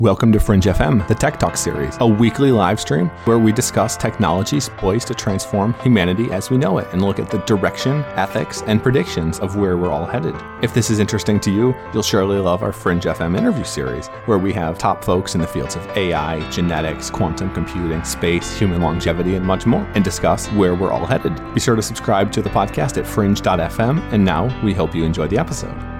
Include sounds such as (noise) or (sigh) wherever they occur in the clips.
Welcome to Fringe FM, the Tech Talk series, a weekly live stream where we discuss technologies poised to transform humanity as we know it and look at the direction, ethics, and predictions of where we're all headed. If this is interesting to you, you'll surely love our Fringe FM interview series, where we have top folks in the fields of AI, genetics, quantum computing, space, human longevity, and much more, and discuss where we're all headed. Be sure to subscribe to the podcast at fringe.fm, and now we hope you enjoy the episode.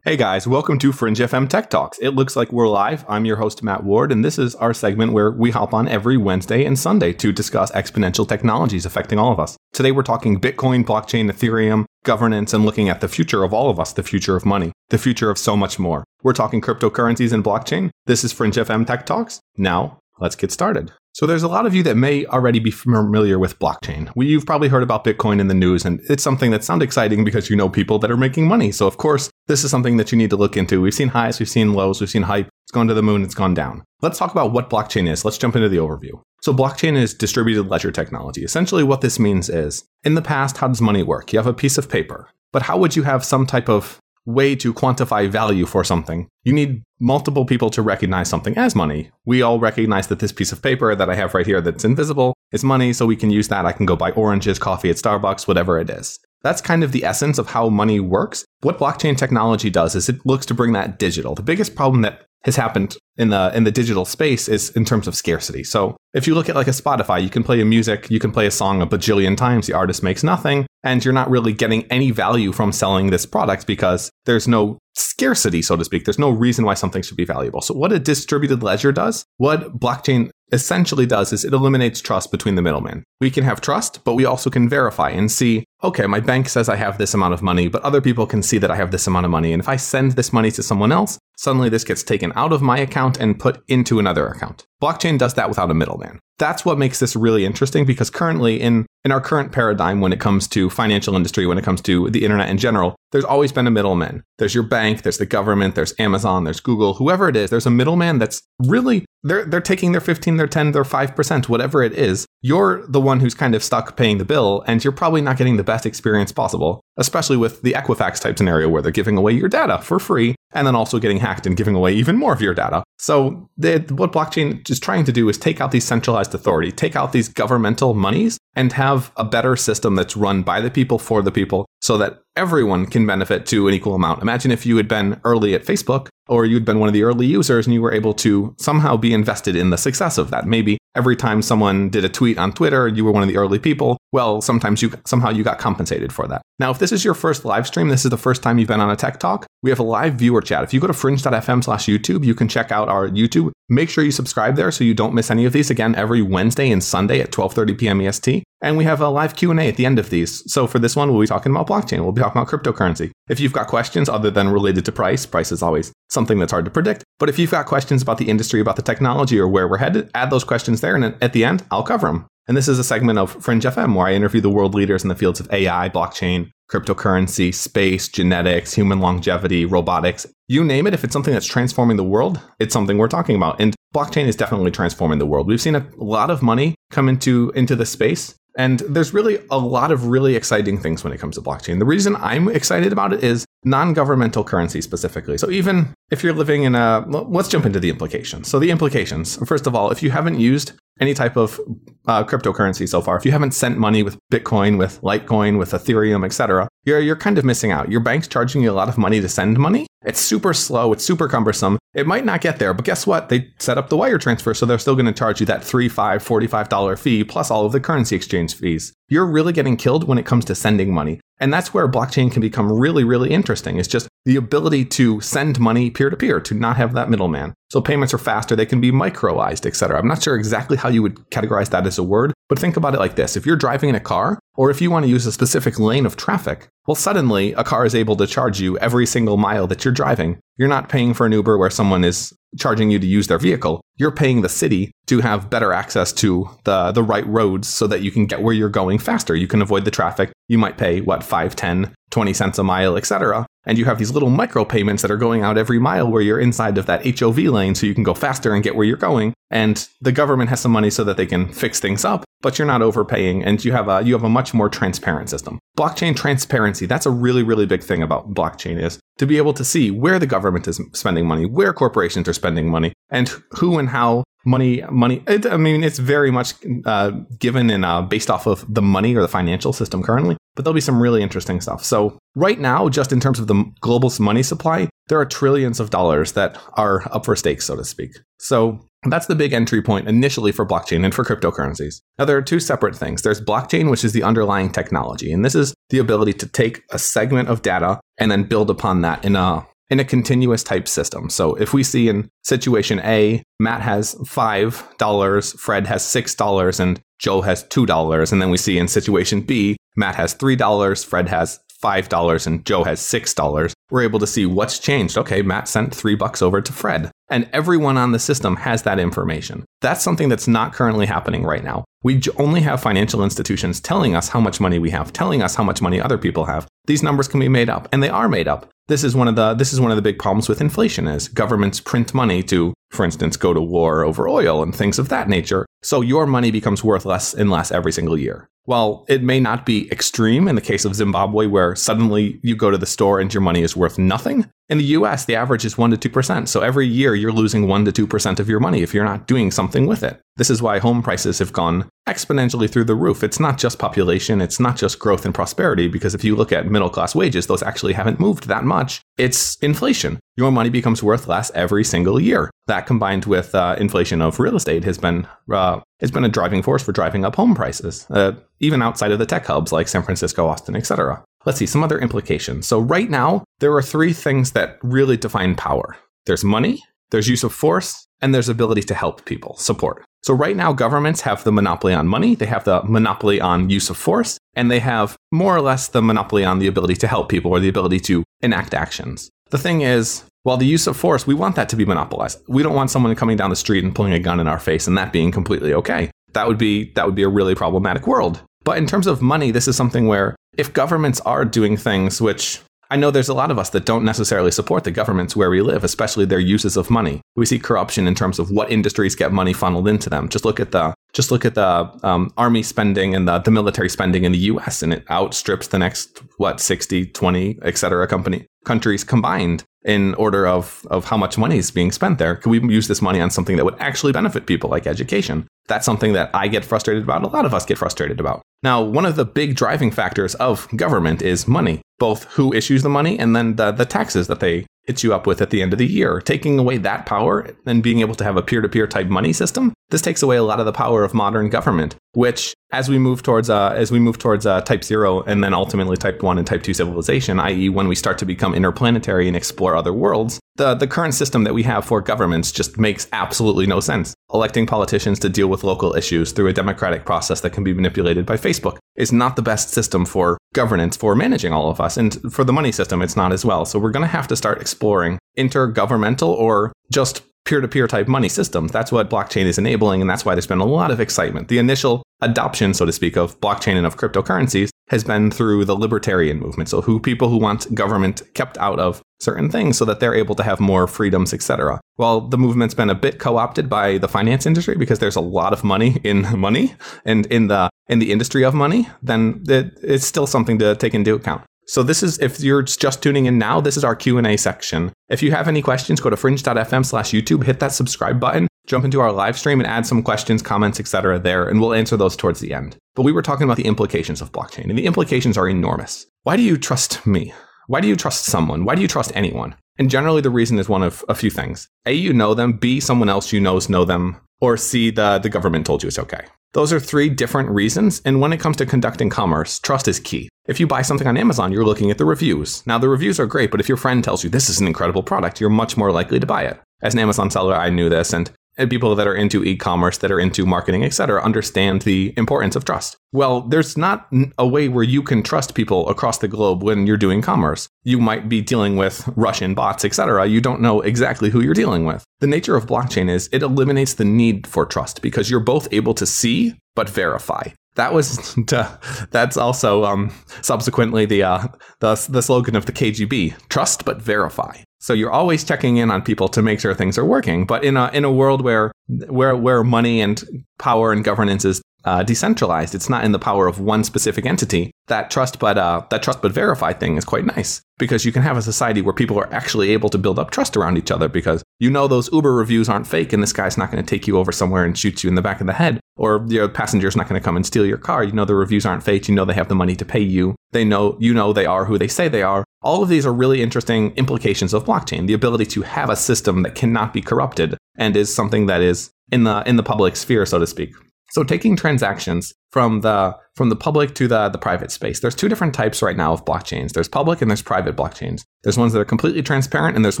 Hey guys, welcome to Fringe FM Tech Talks. It looks like we're live. I'm your host, Matt Ward, and this is our segment where we hop on every Wednesday and Sunday to discuss exponential technologies affecting all of us. Today we're talking Bitcoin, blockchain, Ethereum, governance, and looking at the future of all of us, the future of money, the future of so much more. We're talking cryptocurrencies and blockchain. This is Fringe FM Tech Talks. Now, let's get started. So there's a lot of you that may already be familiar with blockchain. We, you've probably heard about Bitcoin in the news, and it's something that sounds exciting because you know people that are making money. So of course, this is something that you need to look into. We've seen highs, we've seen lows, we've seen hype. It's gone to the moon, it's gone down. Let's talk about what blockchain is. Let's jump into the overview. So blockchain is distributed ledger technology. Essentially what this means is, in the past, how does money work? You have a piece of paper, but how would you have some type of way to quantify value for something, you need multiple people to recognize something as money. We all recognize that this piece of paper that I have right here that's invisible is money, so we can use that. I can go buy oranges, coffee at Starbucks, whatever it is. That's kind of the essence of how money works. What blockchain technology does is it looks to bring that digital. The biggest problem that has happened in the in the digital space is in terms of scarcity. So if you look at like a Spotify, you can play a music, you can play a song a bajillion times, the artist makes nothing, and you're not really getting any value from selling this product because there's no scarcity, so to speak. There's no reason why something should be valuable. So what a distributed ledger does, what blockchain essentially does is it eliminates trust between the middleman. We can have trust, but we also can verify and see, okay, my bank says I have this amount of money, but other people can see that I have this amount of money. And if I send this money to someone else, suddenly this gets taken out of my account and put into another account. Blockchain does that without a middleman. That's what makes this really interesting because currently in in our current paradigm when it comes to financial industry, when it comes to the internet in general, there's always been a middleman. There's your bank, there's the government, there's Amazon, there's Google, whoever it is, there's a middleman that's really they're they're taking their 15, their 10, their 5%, whatever it is. You're the one who's kind of stuck paying the bill and you're probably not getting the best experience possible, especially with the Equifax type scenario where they're giving away your data for free and then also getting hacked and giving away even more of your data. So they, what blockchain is trying to do is take out these centralized authority, take out these governmental monies and have a better system that's run by the people for the people so that everyone can benefit to an equal amount. Imagine if you had been early at Facebook or you'd been one of the early users and you were able to somehow be invested in the success of that. Maybe every time someone did a tweet on Twitter, you were one of the early people. Well, sometimes you somehow you got compensated for that. Now, if this is your first live stream, this is the first time you've been on a tech talk, we have a live viewer chat. If you go to fringe.fm slash YouTube, you can check out our YouTube. Make sure you subscribe there so you don't miss any of these. Again, every Wednesday and Sunday at 12:30 p.m. EST. And we have a live Q&A at the end of these. So for this one, we'll be talking about blockchain. We'll be talking about cryptocurrency. If you've got questions other than related to price, price is always something that's hard to predict. But if you've got questions about the industry, about the technology, or where we're headed, add those questions there. And at the end, I'll cover them. And this is a segment of Fringe FM where I interview the world leaders in the fields of AI, blockchain, cryptocurrency, space, genetics, human longevity, robotics. You name it, if it's something that's transforming the world, it's something we're talking about. And blockchain is definitely transforming the world. We've seen a lot of money come into into the space and there's really a lot of really exciting things when it comes to blockchain. The reason I'm excited about it is non governmental currency specifically. So, even if you're living in a, let's jump into the implications. So, the implications first of all, if you haven't used any type of uh, cryptocurrency so far, if you haven't sent money with Bitcoin, with Litecoin, with Ethereum, etc., you're, you're kind of missing out. Your bank's charging you a lot of money to send money. It's super slow, it's super cumbersome. It might not get there, but guess what? They set up the wire transfer, so they're still going to charge you that $3, $5, $45 fee plus all of the currency exchange fees. You're really getting killed when it comes to sending money. And that's where blockchain can become really, really interesting. It's just the ability to send money peer to peer, to not have that middleman. So payments are faster, they can be microized, etc. I'm not sure exactly how you would categorize that as a word, but think about it like this. If you're driving in a car, or if you want to use a specific lane of traffic, well, suddenly a car is able to charge you every single mile that you're driving. You're not paying for an Uber where someone is charging you to use their vehicle. You're paying the city to have better access to the, the right roads so that you can get where you're going faster. You can avoid the traffic. You might pay, what, 5, 10, 20 cents a mile, etc. And you have these little micro payments that are going out every mile where you're inside of that HOV lane so you can go faster and get where you're going. and the government has some money so that they can fix things up, but you're not overpaying and you have a you have a much more transparent system. Blockchain transparency, that's a really really big thing about blockchain is to be able to see where the government is spending money, where corporations are spending money, and who and how money money it, i mean it's very much uh, given and uh, based off of the money or the financial system currently but there'll be some really interesting stuff so right now just in terms of the global money supply there are trillions of dollars that are up for stakes so to speak so that's the big entry point initially for blockchain and for cryptocurrencies. Now, there are two separate things. There's blockchain, which is the underlying technology, and this is the ability to take a segment of data and then build upon that in a in a continuous type system. So if we see in situation A, Matt has $5, Fred has $6, and Joe has $2, and then we see in situation B, Matt has $3, Fred has $5 and Joe has $6, we're able to see what's changed. Okay, Matt sent 3 bucks over to Fred. And everyone on the system has that information. That's something that's not currently happening right now. We only have financial institutions telling us how much money we have, telling us how much money other people have. These numbers can be made up, and they are made up. This is one of the this is one of the big problems with inflation is governments print money to, for instance, go to war over oil and things of that nature. So your money becomes worth less and less every single year. While it may not be extreme in the case of Zimbabwe, where suddenly you go to the store and your money is worth nothing, in the US, the average is 1% to 2%. So every year you're losing 1% to 2% of your money if you're not doing something with it. This is why home prices have gone exponentially through the roof. It's not just population, it's not just growth and prosperity, because if you look at middle class wages, those actually haven't moved that much. It's inflation. Your money becomes worth less every single year. That combined with uh, inflation of real estate has been uh, has been a driving force for driving up home prices, uh, even outside of the tech hubs like San Francisco, Austin, etc. Let's see some other implications. So right now, there are three things that really define power. There's money, there's use of force, and there's ability to help people, support. So right now, governments have the monopoly on money, they have the monopoly on use of force, and they have more or less the monopoly on the ability to help people or the ability to enact actions. The thing is, while the use of force, we want that to be monopolized. We don't want someone coming down the street and pulling a gun in our face and that being completely okay. That would be that would be a really problematic world. But in terms of money, this is something where if governments are doing things which I know there's a lot of us that don't necessarily support the governments where we live, especially their uses of money. We see corruption in terms of what industries get money funneled into them. Just look at the just look at the um, army spending and the, the military spending in the U.S. and it outstrips the next what 60, 20, et cetera, company countries combined in order of of how much money is being spent there. Can we use this money on something that would actually benefit people, like education? That's something that I get frustrated about. A lot of us get frustrated about. Now, one of the big driving factors of government is money, both who issues the money and then the, the taxes that they hit you up with at the end of the year. Taking away that power and being able to have a peer to peer type money system, this takes away a lot of the power of modern government, which as we move towards uh, as we move towards uh, type zero and then ultimately type one and type two civilization, i.e., when we start to become interplanetary and explore other worlds, the the current system that we have for governments just makes absolutely no sense. Electing politicians to deal with local issues through a democratic process that can be manipulated by Facebook is not the best system for governance for managing all of us. And for the money system, it's not as well. So we're going to have to start exploring intergovernmental or just peer to peer type money systems. That's what blockchain is enabling. And that's why there's been a lot of excitement. The initial adoption, so to speak, of blockchain and of cryptocurrencies has been through the libertarian movement. So who people who want government kept out of certain things so that they're able to have more freedoms, etc. While the movement's been a bit co-opted by the finance industry because there's a lot of money in (laughs) money and in the in the industry of money, then it, it's still something to take into account. So this is if you're just tuning in now, this is our Q&A section. If you have any questions, go to fringe.fm slash YouTube, hit that subscribe button, jump into our live stream and add some questions, comments, etc. there, and we'll answer those towards the end. But we were talking about the implications of blockchain, and the implications are enormous. Why do you trust me? Why do you trust someone? Why do you trust anyone? And generally the reason is one of a few things. A, you know them, B, someone else you knows know them, or C, the, the government told you it's okay. Those are three different reasons. And when it comes to conducting commerce, trust is key. If you buy something on Amazon, you're looking at the reviews. Now, the reviews are great, but if your friend tells you this is an incredible product, you're much more likely to buy it. As an Amazon seller, I knew this, and and people that are into e-commerce that are into marketing etc understand the importance of trust. Well there's not a way where you can trust people across the globe when you're doing commerce. You might be dealing with russian bots etc you don't know exactly who you're dealing with. The nature of blockchain is it eliminates the need for trust because you're both able to see but verify. That was (laughs) that's also um, subsequently the, uh, the the slogan of the KGB: trust but verify. So you're always checking in on people to make sure things are working. But in a in a world where where where money and power and governance is uh, decentralized. It's not in the power of one specific entity. That trust but uh, that trust but verify thing is quite nice because you can have a society where people are actually able to build up trust around each other because you know those Uber reviews aren't fake and this guy's not going to take you over somewhere and shoot you in the back of the head or your passenger's not going to come and steal your car. You know the reviews aren't fake. You know they have the money to pay you. They know you know they are who they say they are. All of these are really interesting implications of blockchain. The ability to have a system that cannot be corrupted and is something that is in the in the public sphere, so to speak. So taking transactions from the from the public to the the private space. There's two different types right now of blockchains. There's public and there's private blockchains. There's ones that are completely transparent and there's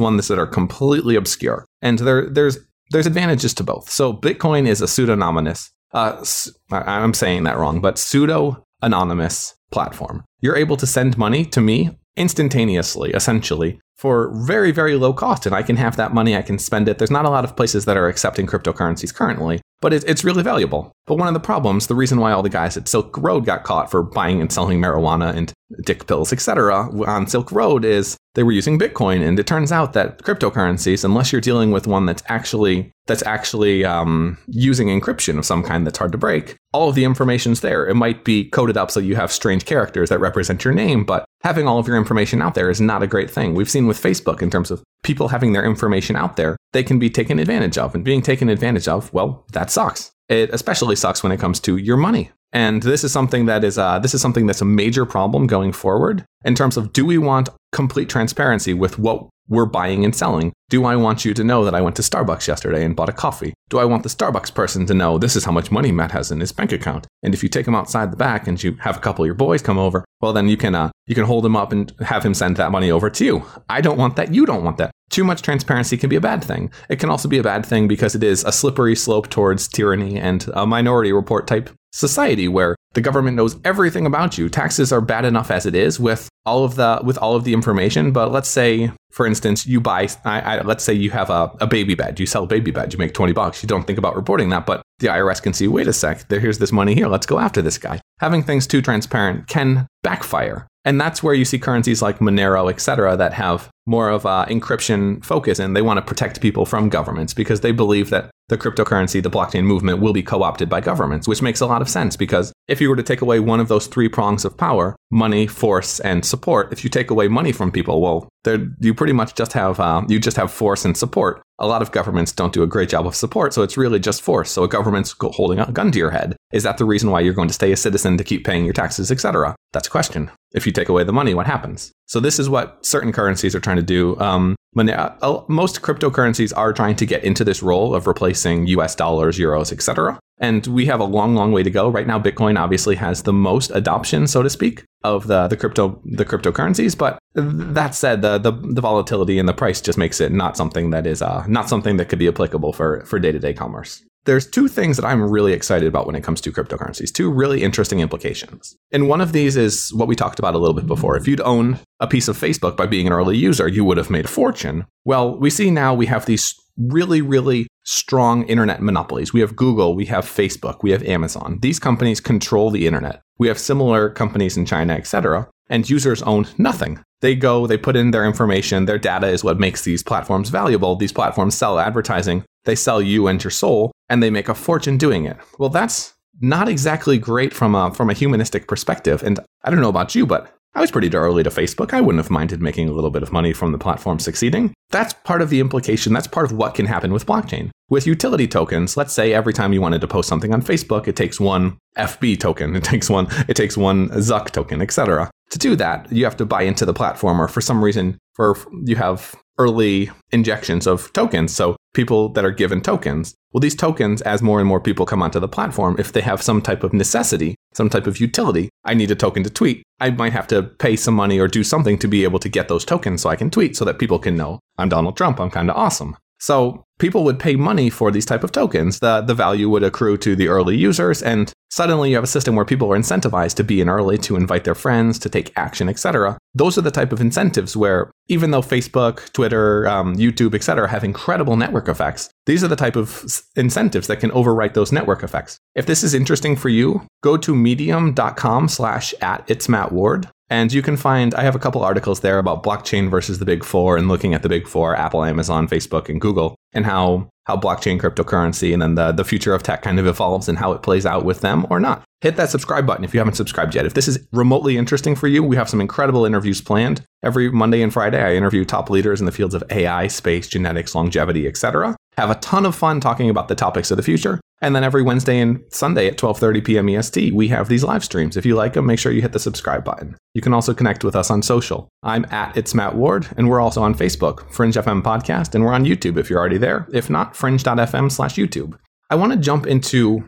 ones that are completely obscure. And there there's there's advantages to both. So Bitcoin is a pseudonymous. Uh, I'm saying that wrong, but pseudo anonymous platform. You're able to send money to me instantaneously, essentially, for very, very low cost. And I can have that money, I can spend it. There's not a lot of places that are accepting cryptocurrencies currently, but it, it's really valuable. But one of the problems, the reason why all the guys at Silk Road got caught for buying and selling marijuana and dick pills, etc., on Silk Road is they were using Bitcoin, and it turns out that cryptocurrencies, unless you're dealing with one that's actually that's actually um, using encryption of some kind that's hard to break, all of the information's there. It might be coded up so you have strange characters that represent your name, but having all of your information out there is not a great thing. We've seen with Facebook in terms of people having their information out there, they can be taken advantage of. And being taken advantage of, well, that sucks. It especially sucks when it comes to your money. And this is something that is uh, this is something that's a major problem going forward in terms of do we want complete transparency with what we're buying and selling. Do I want you to know that I went to Starbucks yesterday and bought a coffee? Do I want the Starbucks person to know this is how much money Matt has in his bank account? And if you take him outside the back and you have a couple of your boys come over, well then you can uh, you can hold him up and have him send that money over to you. I don't want that. You don't want that. Too much transparency can be a bad thing. It can also be a bad thing because it is a slippery slope towards tyranny and a minority report type society where the government knows everything about you. Taxes are bad enough as it is with all of the with all of the information. But let's say, for instance, you buy. I, I, let's say you have a, a baby bed. You sell a baby bed. You make twenty bucks. You don't think about reporting that, but the IRS can see. Wait a sec. There, here's this money here. Let's go after this guy. Having things too transparent can backfire. And that's where you see currencies like Monero, etc., that have more of a encryption focus and they want to protect people from governments because they believe that the cryptocurrency, the blockchain movement will be co-opted by governments, which makes a lot of sense because if you were to take away one of those three prongs of power, money, force, and support, if you take away money from people, well, you pretty much just have uh, you just have force and support. A lot of governments don't do a great job of support, so it's really just force. So a government's holding a gun to your head. Is that the reason why you're going to stay a citizen to keep paying your taxes, etc.? That's a question. If you take away the money, what happens? So this is what certain currencies are trying to do. Um, uh, most cryptocurrencies are trying to get into this role of replacing U.S. dollars, euros, etc. And we have a long, long way to go. Right now, Bitcoin obviously has the most adoption, so to speak, of the, the crypto the cryptocurrencies. But that said, the, the, the volatility in the price just makes it not something that is uh, not something that could be applicable for for day to day commerce. There's two things that I'm really excited about when it comes to cryptocurrencies, two really interesting implications. And one of these is what we talked about a little bit before. If you'd own a piece of Facebook by being an early user, you would have made a fortune. Well, we see now we have these really, really strong internet monopolies. We have Google, we have Facebook, we have Amazon. These companies control the internet. We have similar companies in China, etc. And users own nothing. They go, they put in their information, their data is what makes these platforms valuable. These platforms sell advertising, they sell you and your soul, and they make a fortune doing it. Well, that's not exactly great from a from a humanistic perspective. And I don't know about you, but I was pretty early to Facebook. I wouldn't have minded making a little bit of money from the platform succeeding. That's part of the implication. That's part of what can happen with blockchain. With utility tokens, let's say every time you wanted to post something on Facebook, it takes one FB token, it takes one, it takes one Zuck token, etc. To do that, you have to buy into the platform, or for some reason, for you have early injections of tokens. So people that are given tokens. Well, these tokens, as more and more people come onto the platform, if they have some type of necessity, some type of utility, I need a token to tweet. I might have to pay some money or do something to be able to get those tokens so I can tweet so that people can know I'm Donald Trump. I'm kind of awesome. So people would pay money for these type of tokens. The, the value would accrue to the early users, and suddenly you have a system where people are incentivized to be in early, to invite their friends, to take action, etc. Those are the type of incentives where even though Facebook, Twitter, um, YouTube, etc., have incredible network effects, these are the type of incentives that can overwrite those network effects. If this is interesting for you, go to medium.com slash at it's Matt Ward and you can find, I have a couple articles there about blockchain versus the big four and looking at the big four Apple, Amazon, Facebook, and Google, and how how blockchain cryptocurrency and then the, the future of tech kind of evolves and how it plays out with them or not. Hit that subscribe button if you haven't subscribed yet. If this is remotely interesting for you, we have some incredible interviews planned. Every Monday and Friday, I interview top leaders in the fields of AI, space, genetics, longevity, etc. Have a ton of fun talking about the topics of the future. And then every Wednesday and Sunday at 12:30 p.m. EST, we have these live streams. If you like them, make sure you hit the subscribe button. You can also connect with us on social. I'm at It's Matt Ward, and we're also on Facebook, Fringe FM Podcast, and we're on YouTube if you're already there. If not, fringe.fm slash YouTube. I want to jump into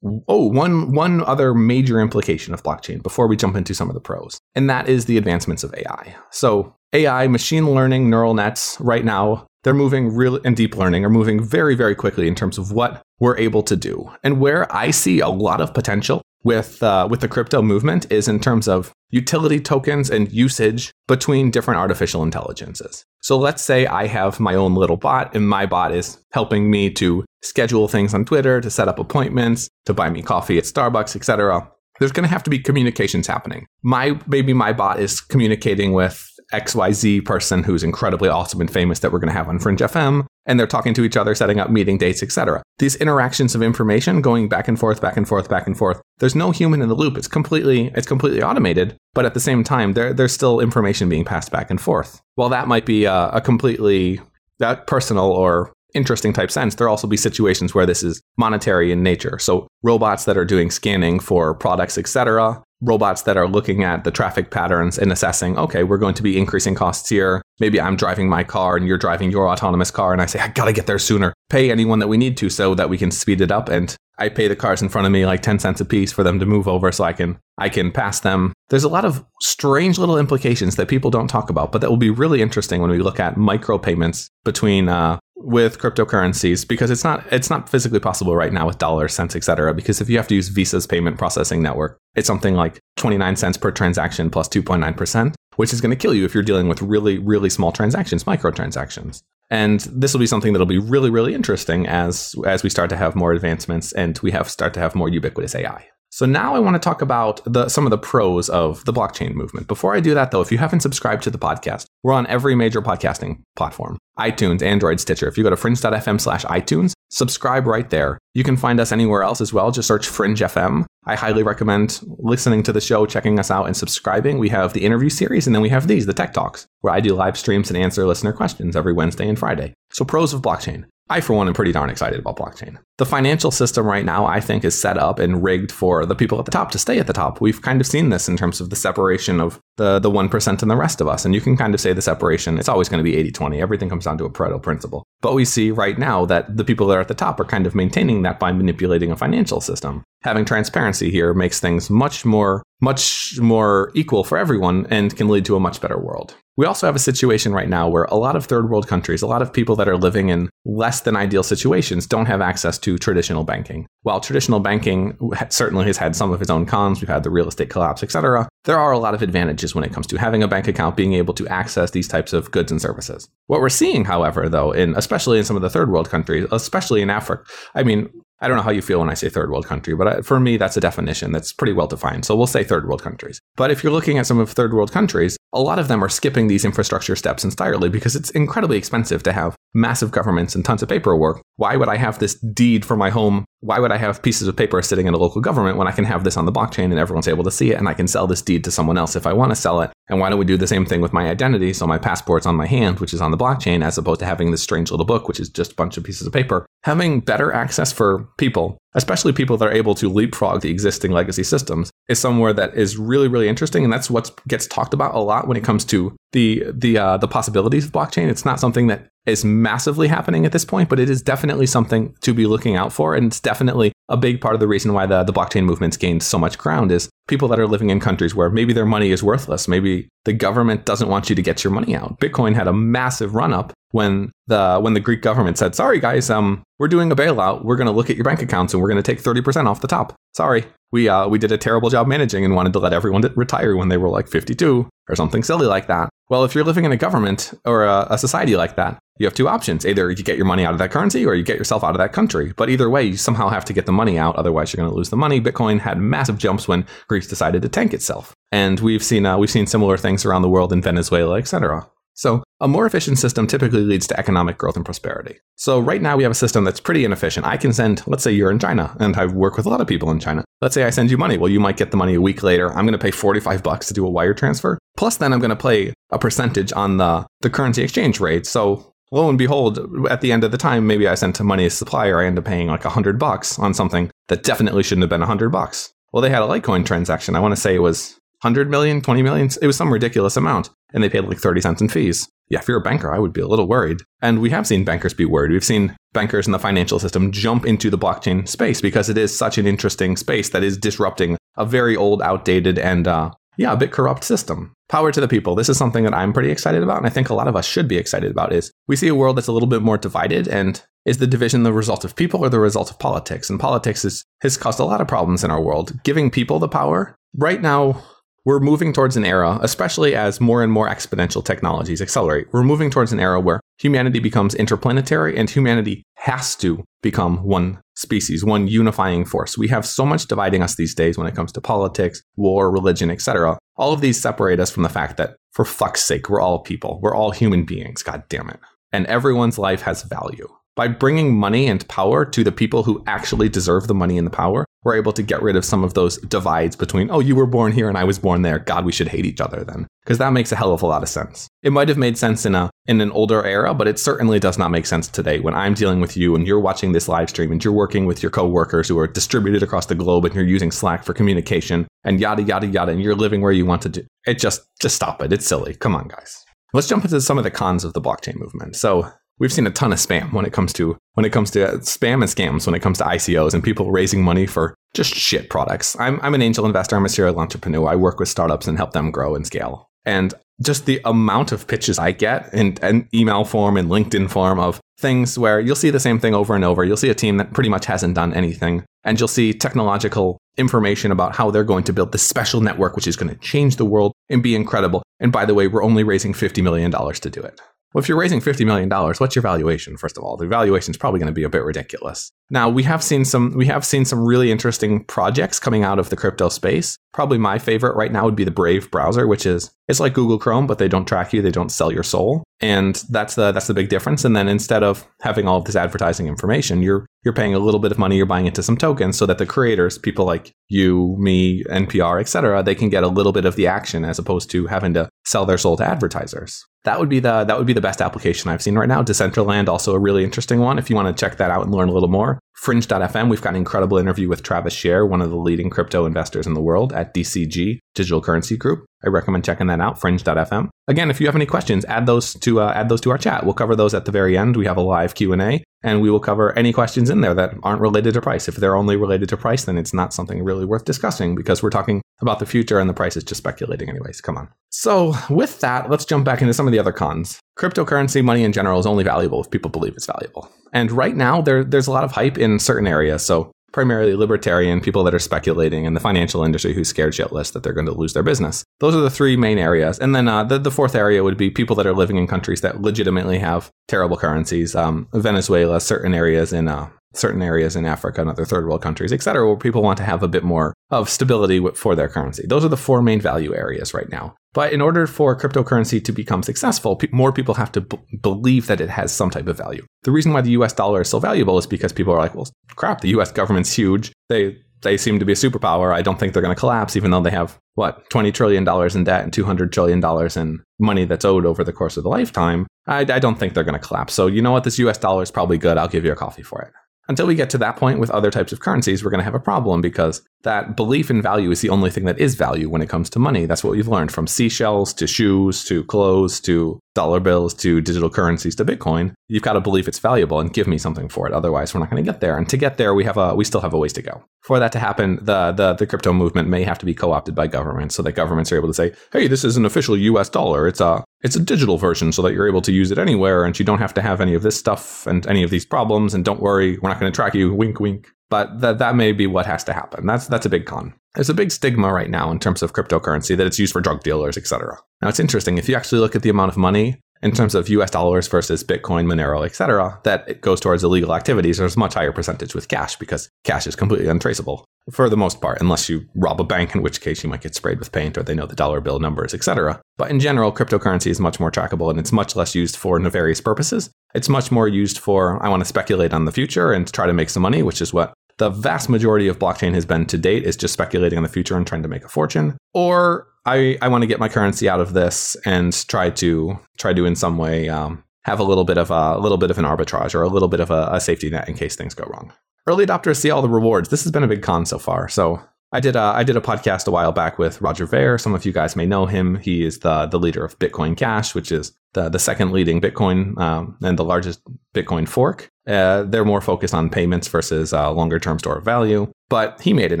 oh one one other major implication of blockchain before we jump into some of the pros, and that is the advancements of AI. So AI, machine learning, neural nets, right now they're moving really and deep learning are moving very very quickly in terms of what we're able to do. And where I see a lot of potential with uh, with the crypto movement is in terms of utility tokens and usage between different artificial intelligences. So let's say I have my own little bot, and my bot is helping me to schedule things on Twitter, to set up appointments, to buy me coffee at Starbucks, etc. There's going to have to be communications happening. My maybe my bot is communicating with XYZ person who's incredibly awesome and famous that we're going to have on Fringe FM, and they're talking to each other, setting up meeting dates, etc. These interactions of information going back and forth, back and forth, back and forth. There's no human in the loop. It's completely it's completely automated, but at the same time, there, there's still information being passed back and forth. While that might be a, a completely that personal or interesting type sense, there also be situations where this is monetary in nature. So robots that are doing scanning for products, etc robots that are looking at the traffic patterns and assessing, okay, we're going to be increasing costs here. Maybe I'm driving my car and you're driving your autonomous car, and I say, I gotta get there sooner. Pay anyone that we need to so that we can speed it up. And I pay the cars in front of me like 10 cents a piece for them to move over so I can I can pass them. There's a lot of strange little implications that people don't talk about, but that will be really interesting when we look at micropayments between uh, with cryptocurrencies because it's not it's not physically possible right now with dollars, cents, etc. Because if you have to use Visa's payment processing network, it's something like 29 cents per transaction plus 2.9 percent, which is going to kill you if you're dealing with really really small transactions, microtransactions. And this will be something that'll be really really interesting as as we start to have more advancements and we have start to have more ubiquitous AI. So now I want to talk about the, some of the pros of the blockchain movement. Before I do that, though, if you haven't subscribed to the podcast, we're on every major podcasting platform iTunes, Android, Stitcher. If you go to fringe.fm slash iTunes, subscribe right there. You can find us anywhere else as well. Just search Fringe FM. I highly recommend listening to the show, checking us out, and subscribing. We have the interview series, and then we have these, the Tech Talks, where I do live streams and answer listener questions every Wednesday and Friday. So, pros of blockchain. I, for one, am pretty darn excited about blockchain. The financial system right now, I think, is set up and rigged for the people at the top to stay at the top. We've kind of seen this in terms of the separation of the, the 1% and the rest of us. And you can kind of say the separation, it's always going to be 80 20. Everything comes down to a Pareto principle. But we see right now that the people that are at the top are kind of maintaining that by manipulating a financial system. Having transparency here makes things much more much more equal for everyone and can lead to a much better world. We also have a situation right now where a lot of third world countries, a lot of people that are living in less than ideal situations don't have access to traditional banking. While traditional banking certainly has had some of its own cons, we've had the real estate collapse, etc. There are a lot of advantages when it comes to having a bank account, being able to access these types of goods and services. What we're seeing, however, though, in especially in some of the third world countries, especially in Africa, I mean, I don't know how you feel when I say third world country, but uh, for me, that's a definition that's pretty well defined. So we'll say third world countries. But if you're looking at some of third world countries, a lot of them are skipping these infrastructure steps entirely because it's incredibly expensive to have massive governments and tons of paperwork. Why would I have this deed for my home? Why would I have pieces of paper sitting in a local government when I can have this on the blockchain and everyone's able to see it and I can sell this deed to someone else if I want to sell it? And why don't we do the same thing with my identity? So my passport's on my hand, which is on the blockchain, as opposed to having this strange little book, which is just a bunch of pieces of paper. Having better access for people, especially people that are able to leapfrog the existing legacy systems, is somewhere that is really, really interesting. And that's what gets talked about a lot when it comes to the the uh, the possibilities of blockchain. It's not something that is massively happening at this point, but it is definitely something to be looking out for. And it's definitely a big part of the reason why the, the blockchain movement's gained so much ground is people that are living in countries where maybe their money is worthless. Maybe the government doesn't want you to get your money out. Bitcoin had a massive run up when the when the Greek government said, "Sorry guys, um, we're doing a bailout. We're going to look at your bank accounts and we're going to take 30% off the top." Sorry. We uh we did a terrible job managing and wanted to let everyone retire when they were like 52 or something silly like that. Well, if you're living in a government or a, a, society like that, you have two options. Either you get your money out of that currency or you get yourself out of that country. But either way, you somehow have to get the money out. Otherwise, you're going to lose the money. Bitcoin had massive jumps when Greece decided to tank itself. And we've seen, uh, we've seen similar things around the world in Venezuela, etc. So a more efficient system typically leads to economic growth and prosperity. So right now we have a system that's pretty inefficient. I can send, let's say you're in China, and I work with a lot of people in China. Let's say I send you money. Well, you might get the money a week later. I'm going to pay 45 bucks to do a wire transfer. Plus, then I'm going to pay a percentage on the, the currency exchange rate. So lo and behold, at the end of the time, maybe I sent money as supplier. I end up paying like 100 bucks on something that definitely shouldn't have been 100 bucks. Well, they had a Litecoin transaction. I want to say it was 100 million, 20 million. It was some ridiculous amount. And they paid like 30 cents in fees. Yeah, if you're a banker, I would be a little worried. And we have seen bankers be worried. We've seen bankers in the financial system jump into the blockchain space because it is such an interesting space that is disrupting a very old, outdated, and uh, yeah, a bit corrupt system. Power to the people. This is something that I'm pretty excited about, and I think a lot of us should be excited about. Is we see a world that's a little bit more divided, and is the division the result of people or the result of politics? And politics is, has caused a lot of problems in our world. Giving people the power right now, we're moving towards an era, especially as more and more exponential technologies accelerate. We're moving towards an era where humanity becomes interplanetary and humanity has to become one species, one unifying force. We have so much dividing us these days when it comes to politics, war, religion, etc. All of these separate us from the fact that, for fuck's sake, we're all people. We're all human beings, god damn it. And everyone's life has value by bringing money and power to the people who actually deserve the money and the power, we're able to get rid of some of those divides between, oh, you were born here and I was born there. God, we should hate each other then. Because that makes a hell of a lot of sense. It might have made sense in a in an older era, but it certainly does not make sense today when I'm dealing with you and you're watching this live stream and you're working with your coworkers who are distributed across the globe and you're using Slack for communication and yada yada yada and you're living where you want to do. It just just stop it. It's silly. Come on, guys. Let's jump into some of the cons of the blockchain movement. So we've seen a ton of spam when it comes to when it comes to uh, spam and scams when it comes to ICOs and people raising money for just shit products. I'm I'm an angel investor. I'm a serial entrepreneur. I work with startups and help them grow and scale. And just the amount of pitches I get in an email form and LinkedIn form of things where you'll see the same thing over and over. You'll see a team that pretty much hasn't done anything. And you'll see technological information about how they're going to build this special network, which is going to change the world and be incredible. And by the way, we're only raising $50 million to do it. Well, if you're raising $50 million, what's your valuation, first of all? The valuation is probably going to be a bit ridiculous. Now, we have seen some we have seen some really interesting projects coming out of the crypto space. Probably my favorite right now would be the Brave browser, which is it's like Google Chrome, but they don't track you, they don't sell your soul. And that's the that's the big difference. And then instead of having all of this advertising information, you're you're paying a little bit of money, you're buying into some tokens so that the creators, people like you, me, NPR, etc., they can get a little bit of the action as opposed to having to sell their soul to advertisers that would be the that would be the best application I've seen right now. Decentraland also a really interesting one. If you want to check that out and learn a little more, Fringe.fm. We've got an incredible interview with Travis Scher, one of the leading crypto investors in the world at DCG Digital Currency Group. I recommend checking that out. Fringe.fm. Again, if you have any questions, add those to uh, add those to our chat. We'll cover those at the very end. We have a live Q and A, and we will cover any questions in there that aren't related to price. If they're only related to price, then it's not something really worth discussing because we're talking about the future and the price is just speculating, anyways. Come on. So, with that, let's jump back into some of the other cons. Cryptocurrency, money in general, is only valuable if people believe it's valuable. And right now, there, there's a lot of hype in certain areas. So, primarily libertarian, people that are speculating, and the financial industry who's scared shitless that they're going to lose their business. Those are the three main areas. And then uh, the, the fourth area would be people that are living in countries that legitimately have terrible currencies. Um, Venezuela, certain areas in uh, certain areas in Africa and other third world countries, et cetera, where people want to have a bit more of stability for their currency. Those are the four main value areas right now. But in order for cryptocurrency to become successful, pe- more people have to b- believe that it has some type of value. The reason why the US dollar is so valuable is because people are like, well, crap, the US government's huge. They they seem to be a superpower. I don't think they're going to collapse, even though they have what twenty trillion dollars in debt and two hundred trillion dollars in money that's owed over the course of the lifetime. I, I don't think they're going to collapse. So you know what, this U.S. dollar is probably good. I'll give you a coffee for it. Until we get to that point with other types of currencies, we're going to have a problem because that belief in value is the only thing that is value when it comes to money. That's what we've learned from seashells to shoes to clothes to dollar bills to digital currencies to Bitcoin. You've got to believe it's valuable and give me something for it. Otherwise, we're not going to get there. And to get there, we have a we still have a ways to go. For that to happen, the the, the crypto movement may have to be co-opted by governments so that governments are able to say, "Hey, this is an official US dollar. It's a it's a digital version so that you're able to use it anywhere and you don't have to have any of this stuff and any of these problems and don't worry, we're not going to track you. Wink wink." But that that may be what has to happen. That's that's a big con. There's a big stigma right now in terms of cryptocurrency that it's used for drug dealers, etc. Now it's interesting if you actually look at the amount of money in terms of US dollars versus Bitcoin, Monero, etc., that it goes towards illegal activities, there's a much higher percentage with cash because cash is completely untraceable for the most part, unless you rob a bank, in which case you might get sprayed with paint or they know the dollar bill numbers, etc. But in general, cryptocurrency is much more trackable and it's much less used for nefarious purposes. It's much more used for, I want to speculate on the future and try to make some money, which is what the vast majority of blockchain has been to date is just speculating on the future and trying to make a fortune. Or I, I want to get my currency out of this and try to try to in some way um, have a little bit of a, a, little bit of an arbitrage or a little bit of a, a safety net in case things go wrong. Early adopters see all the rewards. This has been a big con so far. So I did a, I did a podcast a while back with Roger Ver. Some of you guys may know him. He is the the leader of Bitcoin Cash, which is the the second leading Bitcoin um, and the largest Bitcoin fork. Uh, they're more focused on payments versus uh, longer term store of value. But he made an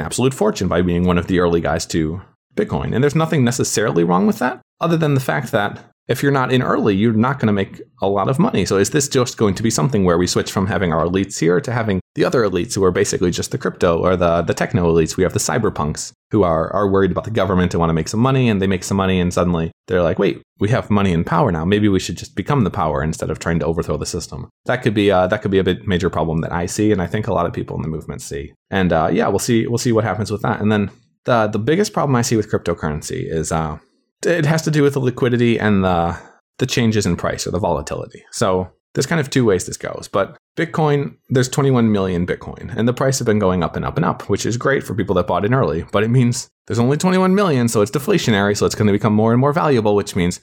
absolute fortune by being one of the early guys to Bitcoin, and there's nothing necessarily wrong with that, other than the fact that if you're not in early, you're not going to make a lot of money. So is this just going to be something where we switch from having our elites here to having the other elites who are basically just the crypto or the, the techno elites? We have the cyberpunks who are, are worried about the government and want to make some money and they make some money and suddenly they're like, wait, we have money and power now. Maybe we should just become the power instead of trying to overthrow the system. That could be uh, that could be a bit major problem that I see and I think a lot of people in the movement see. And uh, yeah, we'll see we'll see what happens with that. And then the the biggest problem I see with cryptocurrency is uh, it has to do with the liquidity and the the changes in price or the volatility. So there's kind of two ways this goes. But Bitcoin, there's 21 million Bitcoin, and the price has been going up and up and up, which is great for people that bought in early. But it means there's only 21 million, so it's deflationary, so it's going to become more and more valuable, which means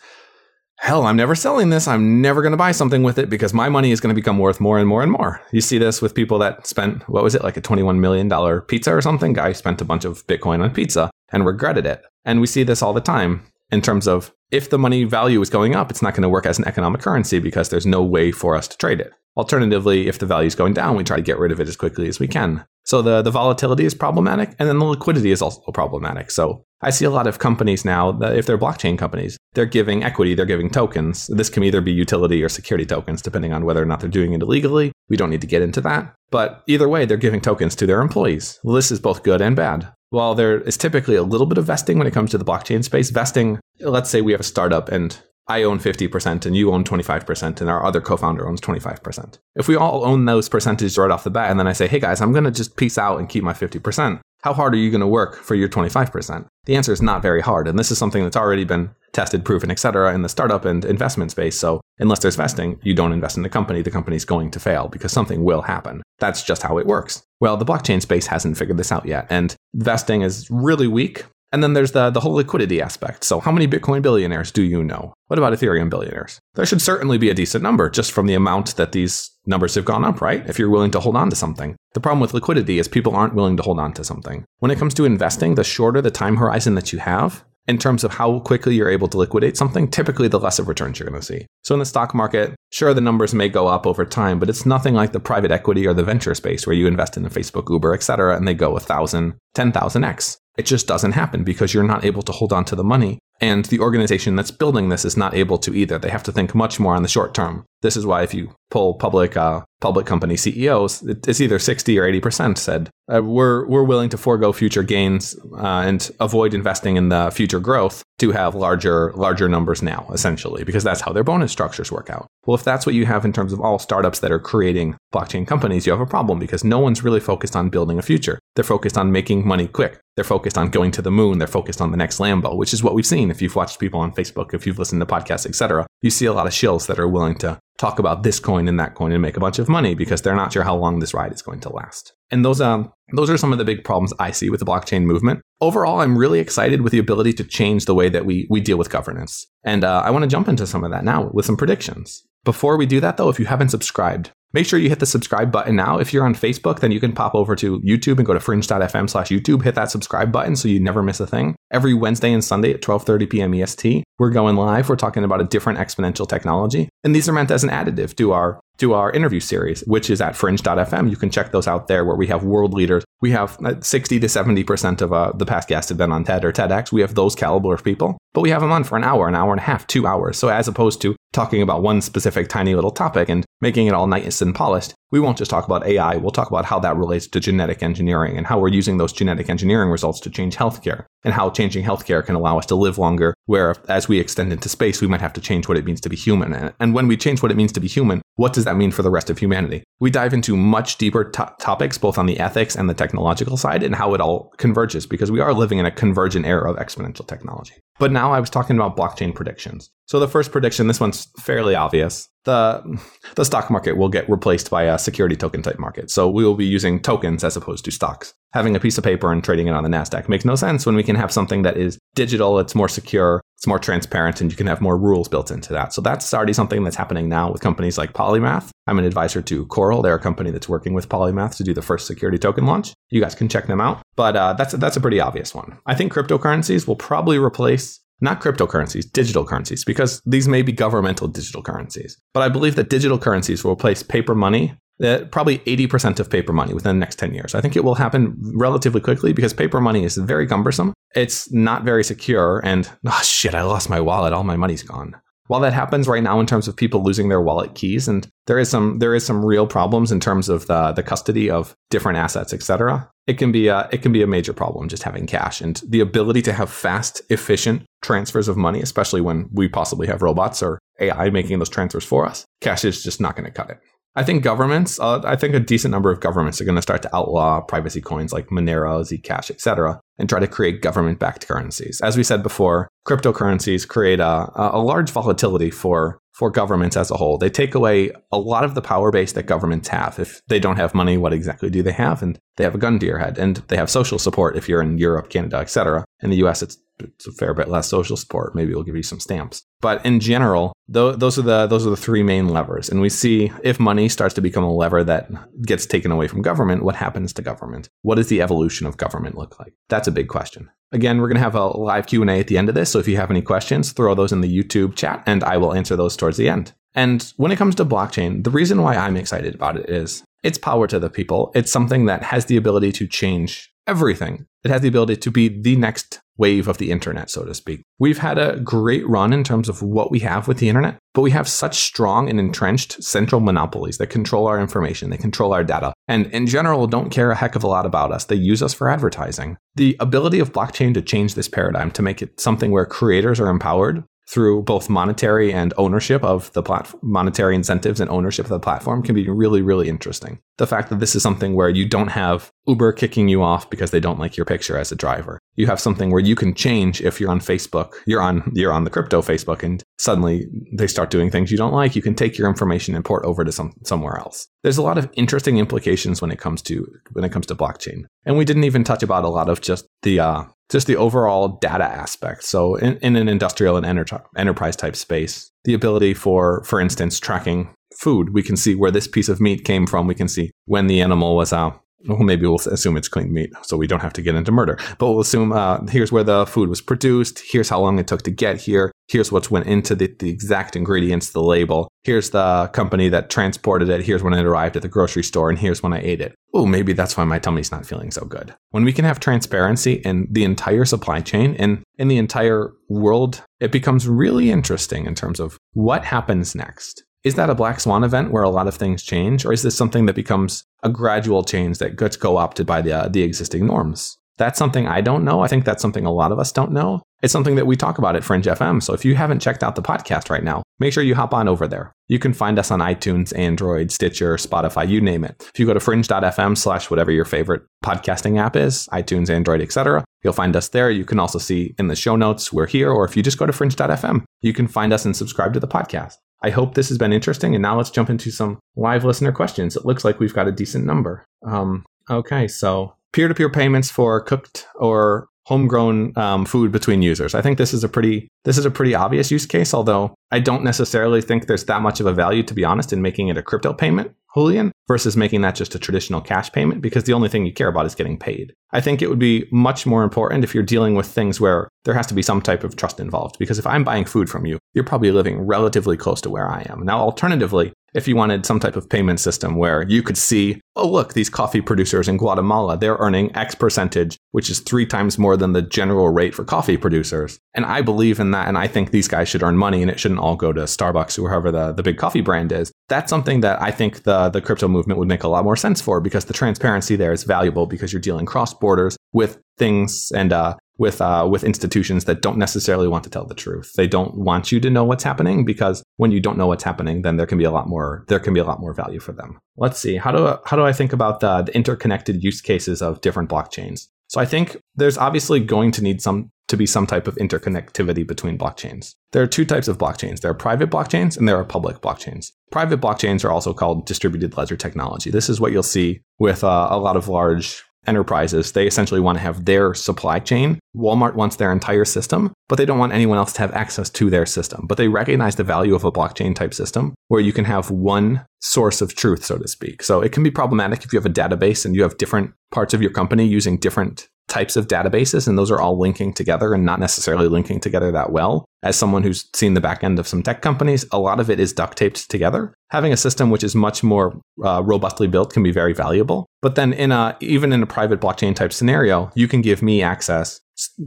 hell, I'm never selling this. I'm never going to buy something with it because my money is going to become worth more and more and more. You see this with people that spent, what was it, like a $21 million pizza or something? Guy spent a bunch of Bitcoin on pizza and regretted it. And we see this all the time in terms of if the money value is going up, it's not going to work as an economic currency because there's no way for us to trade it. Alternatively, if the value is going down, we try to get rid of it as quickly as we can. So the, the volatility is problematic, and then the liquidity is also problematic. So I see a lot of companies now that if they're blockchain companies, they're giving equity, they're giving tokens. This can either be utility or security tokens, depending on whether or not they're doing it illegally. We don't need to get into that. But either way, they're giving tokens to their employees. This is both good and bad. While there is typically a little bit of vesting when it comes to the blockchain space, vesting, let's say we have a startup and I own 50% and you own 25% and our other co-founder owns 25%. If we all own those percentages right off the bat and then I say, "Hey guys, I'm going to just peace out and keep my 50%." How hard are you going to work for your 25%? The answer is not very hard, and this is something that's already been tested, proven, et cetera, in the startup and investment space. So unless there's vesting, you don't invest in the company, the company's going to fail because something will happen. That's just how it works. Well, the blockchain space hasn't figured this out yet, and vesting is really weak. And then there's the, the whole liquidity aspect. So, how many Bitcoin billionaires do you know? What about Ethereum billionaires? There should certainly be a decent number just from the amount that these numbers have gone up, right? If you're willing to hold on to something. The problem with liquidity is people aren't willing to hold on to something. When it comes to investing, the shorter the time horizon that you have, in terms of how quickly you're able to liquidate something, typically the less of returns you're going to see. So in the stock market, sure, the numbers may go up over time, but it's nothing like the private equity or the venture space where you invest in the Facebook, Uber, et cetera, and they go 1,000, 10,000x. It just doesn't happen because you're not able to hold on to the money. And the organization that's building this is not able to either. They have to think much more on the short term. This is why if you pull public uh, public company CEOs, it's either 60 or 80 percent said uh, we're we're willing to forego future gains uh, and avoid investing in the future growth to have larger larger numbers now, essentially, because that's how their bonus structures work out. Well, if that's what you have in terms of all startups that are creating blockchain companies, you have a problem because no one's really focused on building a future. They're focused on making money quick. They're focused on going to the moon. They're focused on the next Lambo, which is what we've seen. If you've watched people on Facebook, if you've listened to podcasts, etc., you see a lot of shills that are willing to talk about this coin and that coin and make a bunch of money because they're not sure how long this ride is going to last. And those um those are some of the big problems I see with the blockchain movement. Overall, I'm really excited with the ability to change the way that we we deal with governance. And uh, I want to jump into some of that now with some predictions. Before we do that, though, if you haven't subscribed, Make sure you hit the subscribe button now. If you're on Facebook, then you can pop over to YouTube and go to fringe.fm slash YouTube, hit that subscribe button so you never miss a thing. Every Wednesday and Sunday at 12.30 p.m. EST, we're going live. We're talking about a different exponential technology. And these are meant as an additive to our to our interview series, which is at fringe.fm. You can check those out there where we have world leaders. We have uh, 60 to 70% of uh, the past guests have been on TED or TEDx. We have those caliber of people, but we have them on for an hour, an hour and a half, two hours. So as opposed to talking about one specific tiny little topic and making it all nice and polished, we won't just talk about AI. We'll talk about how that relates to genetic engineering and how we're using those genetic engineering results to change healthcare and how changing healthcare can allow us to live longer, where as we extend into space, we might have to change what it means to be human. And when we change what it means to be human, what does that mean for the rest of humanity? We dive into much deeper topics, both on the ethics and the technological side, and how it all converges because we are living in a convergent era of exponential technology. But now I was talking about blockchain predictions. So the first prediction, this one's fairly obvious. The the stock market will get replaced by a security token type market. So we will be using tokens as opposed to stocks. Having a piece of paper and trading it on the Nasdaq makes no sense when we can have something that is digital, it's more secure, it's more transparent, and you can have more rules built into that. So that's already something that's happening now with companies like Polymath. I'm an advisor to Coral. They're a company that's working with Polymath to do the first security token launch. You guys can check them out. But uh, that's that's a pretty obvious one. I think cryptocurrencies will probably replace not cryptocurrencies, digital currencies, because these may be governmental digital currencies. But I believe that digital currencies will replace paper money, uh, probably 80% of paper money within the next 10 years. I think it will happen relatively quickly because paper money is very cumbersome. It's not very secure. And, (laughs) oh shit, I lost my wallet. All my money's gone while that happens right now in terms of people losing their wallet keys and there is some there is some real problems in terms of the the custody of different assets etc it can be a it can be a major problem just having cash and the ability to have fast efficient transfers of money especially when we possibly have robots or ai making those transfers for us cash is just not going to cut it I think governments, uh, I think a decent number of governments are going to start to outlaw privacy coins like Monero, Zcash, etc., and try to create government-backed currencies. As we said before, cryptocurrencies create a, a large volatility for for governments as a whole. They take away a lot of the power base that governments have. If they don't have money, what exactly do they have? And they have a gun to your head, and they have social support if you're in Europe, Canada, etc. In the U.S., it's it's a fair bit less social support. Maybe we'll give you some stamps. But in general, th- those are the those are the three main levers. And we see if money starts to become a lever that gets taken away from government, what happens to government? What does the evolution of government look like? That's a big question. Again, we're going to have a live Q&A at the end of this, so if you have any questions, throw those in the YouTube chat and I will answer those towards the end. And when it comes to blockchain, the reason why I'm excited about it is it's power to the people. It's something that has the ability to change everything. It has the ability to be the next wave of the internet, so to speak. We've had a great run in terms of what we have with the internet, but we have such strong and entrenched central monopolies that control our information, they control our data, and in general don't care a heck of a lot about us. They use us for advertising. The ability of blockchain to change this paradigm, to make it something where creators are empowered through both monetary and ownership of the platform, monetary incentives and ownership of the platform can be really, really interesting. The fact that this is something where you don't have Uber kicking you off because they don't like your picture as a driver. You have something where you can change if you're on Facebook, you're on you're on the crypto Facebook, and suddenly they start doing things you don't like. You can take your information and port over to some somewhere else. There's a lot of interesting implications when it comes to when it comes to blockchain, and we didn't even touch about a lot of just the uh, just the overall data aspect. So in, in an industrial and enter- enterprise type space, the ability for, for instance, tracking food, we can see where this piece of meat came from. We can see when the animal was uh, well, maybe we'll assume it's clean meat, so we don't have to get into murder. But we'll assume uh, here's where the food was produced. Here's how long it took to get here. Here's what went into the, the exact ingredients, the label. Here's the company that transported it. Here's when it arrived at the grocery store, and here's when I ate it. Oh, maybe that's why my tummy's not feeling so good. When we can have transparency in the entire supply chain and in the entire world, it becomes really interesting in terms of what happens next. Is that a black swan event where a lot of things change, or is this something that becomes a gradual change that gets co-opted by the uh, the existing norms? That's something I don't know. I think that's something a lot of us don't know. It's something that we talk about at Fringe FM. So if you haven't checked out the podcast right now, make sure you hop on over there. You can find us on iTunes, Android, Stitcher, Spotify, you name it. If you go to fringe.fm slash whatever your favorite podcasting app is, iTunes, Android, etc., you'll find us there. You can also see in the show notes we're here, or if you just go to fringe.fm, you can find us and subscribe to the podcast. I hope this has been interesting. And now let's jump into some live listener questions. It looks like we've got a decent number. Um, okay, so peer to peer payments for cooked or homegrown um, food between users. I think this is a pretty this is a pretty obvious use case. Although I don't necessarily think there's that much of a value, to be honest, in making it a crypto payment. Julian, versus making that just a traditional cash payment because the only thing you care about is getting paid. I think it would be much more important if you're dealing with things where there has to be some type of trust involved because if I'm buying food from you, you're probably living relatively close to where I am. Now, alternatively, if you wanted some type of payment system where you could see, oh, look, these coffee producers in Guatemala, they're earning X percentage, which is three times more than the general rate for coffee producers. And I believe in that. And I think these guys should earn money and it shouldn't all go to Starbucks or whoever the, the big coffee brand is. That's something that I think the, the crypto movement would make a lot more sense for because the transparency there is valuable because you're dealing cross borders with things and uh, with uh, with institutions that don't necessarily want to tell the truth. They don't want you to know what's happening because when you don't know what's happening, then there can be a lot more there can be a lot more value for them. Let's see how do how do I think about the, the interconnected use cases of different blockchains? So I think there's obviously going to need some to be some type of interconnectivity between blockchains. There are two types of blockchains. There are private blockchains and there are public blockchains. Private blockchains are also called distributed ledger technology. This is what you'll see with uh, a lot of large enterprises, they essentially want to have their supply chain. Walmart wants their entire system, but they don't want anyone else to have access to their system. But they recognize the value of a blockchain type system where you can have one source of truth, so to speak. So it can be problematic if you have a database and you have different parts of your company using different types of databases, and those are all linking together and not necessarily linking together that well. As someone who's seen the back end of some tech companies, a lot of it is duct taped together. Having a system which is much more uh, robustly built can be very valuable. But then, in a even in a private blockchain type scenario, you can give me access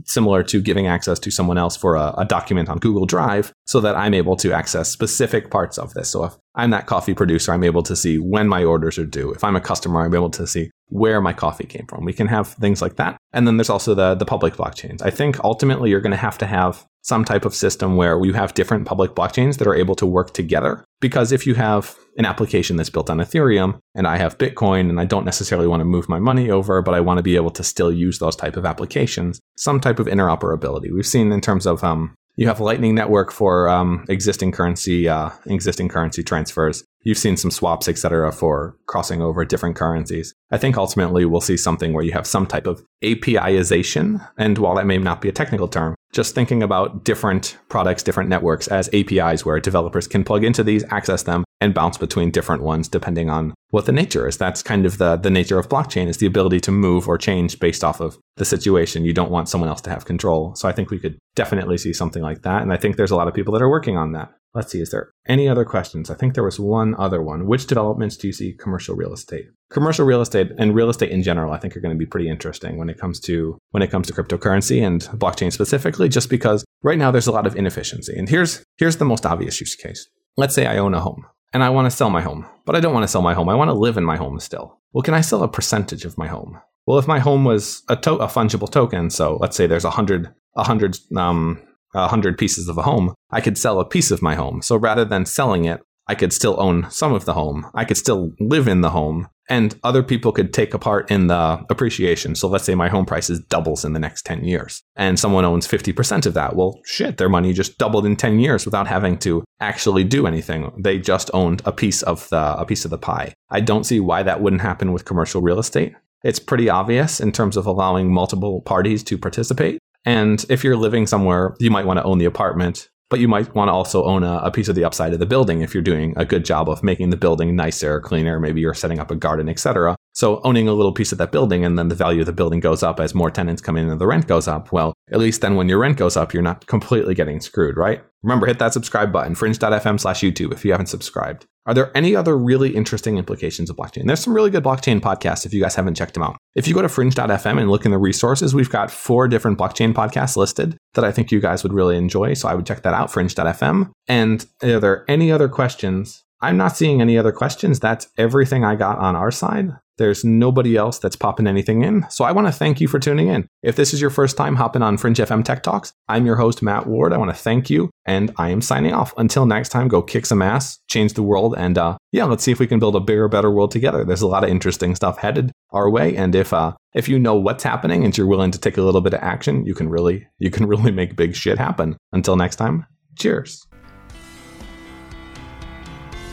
similar to giving access to someone else for a, a, document on Google Drive so that I'm able to access specific parts of this. So if I'm that coffee producer, I'm able to see when my orders are due. If I'm a customer, I'm able to see where my coffee came from. We can have things like that. And then there's also the, the public blockchains. I think ultimately you're going to have to have some type of system where you have different public blockchains that are able to work together. Because if you have an application that's built on Ethereum and I have Bitcoin and I don't necessarily want to move my money over, but I want to be able to still use those type of applications, some type of interoperability. We've seen in terms of um, you have Lightning Network for um, existing currency uh, existing currency transfers. You've seen some swaps, etc., for crossing over different currencies. I think ultimately we'll see something where you have some type of APIization. And while that may not be a technical term, just thinking about different products, different networks as APIs where developers can plug into these, access them, and bounce between different ones depending on what the nature is. That's kind of the, the nature of blockchain is the ability to move or change based off of the situation. You don't want someone else to have control. So I think we could definitely see something like that. And I think there's a lot of people that are working on that. Let's see, is there any other questions? I think there was one other one. Which developments do you see commercial real estate? Commercial real estate and real estate in general, I think are going to be pretty interesting when it comes to when it comes to cryptocurrency and blockchain specifically, just because right now there's a lot of inefficiency. And here's here's the most obvious use case. Let's say I own a home and I want to sell my home, but I don't want to sell my home. I want to live in my home still. Well, can I sell a percentage of my home? Well, if my home was a, to- a fungible token, so let's say there's a hundred a hundred um, 100 pieces of a home, I could sell a piece of my home. So rather than selling it, I could still own some of the home. I could still live in the home, and other people could take a part in the appreciation. So let's say my home price is doubles in the next 10 years, and someone owns 50% of that. Well, shit, their money just doubled in 10 years without having to actually do anything. They just owned a piece of the a piece of the pie. I don't see why that wouldn't happen with commercial real estate. It's pretty obvious in terms of allowing multiple parties to participate. And if you're living somewhere, you might want to own the apartment, but you might want to also own a, a, piece of the upside of the building if you're doing a good job of making the building nicer, cleaner. Maybe you're setting up a garden, etc. So owning a little piece of that building and then the value of the building goes up as more tenants come in and the rent goes up. Well, at least then when your rent goes up, you're not completely getting screwed, right? Remember, hit that subscribe button, fringe.fm slash YouTube if you haven't subscribed. Are there any other really interesting implications of blockchain? There's some really good blockchain podcasts if you guys haven't checked them out. If you go to fringe.fm and look in the resources, we've got four different blockchain podcasts listed that I think you guys would really enjoy. So I would check that out, fringe.fm. And are there any other questions? I'm not seeing any other questions. That's everything I got on our side. There's nobody else that's popping anything in. So I want to thank you for tuning in. If this is your first time hopping on Fringe FM Tech Talks, I'm your host, Matt Ward. I want to thank you, and I am signing off. Until next time, go kick some ass, change the world, and uh, yeah, let's see if we can build a bigger, better world together. There's a lot of interesting stuff headed our way, and if uh, if you know what's happening and you're willing to take a little bit of action, you can really you can (laughs) really make big shit happen. Until next time, cheers.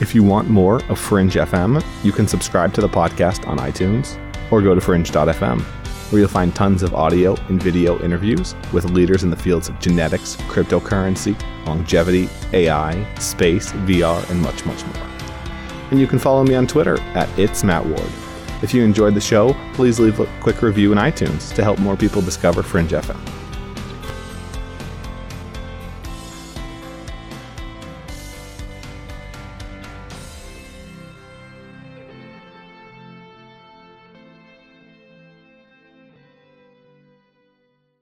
If you want more of Fringe FM, you can subscribe to the podcast on iTunes or go to fringe.fm, where you'll find tons of audio and video interviews with leaders in the fields of genetics, cryptocurrency, longevity, AI, space, VR, and much, much more. And you can follow me on Twitter at It's Matt Ward. If you enjoyed the show, please leave a quick review in iTunes to help more people discover Fringe FM.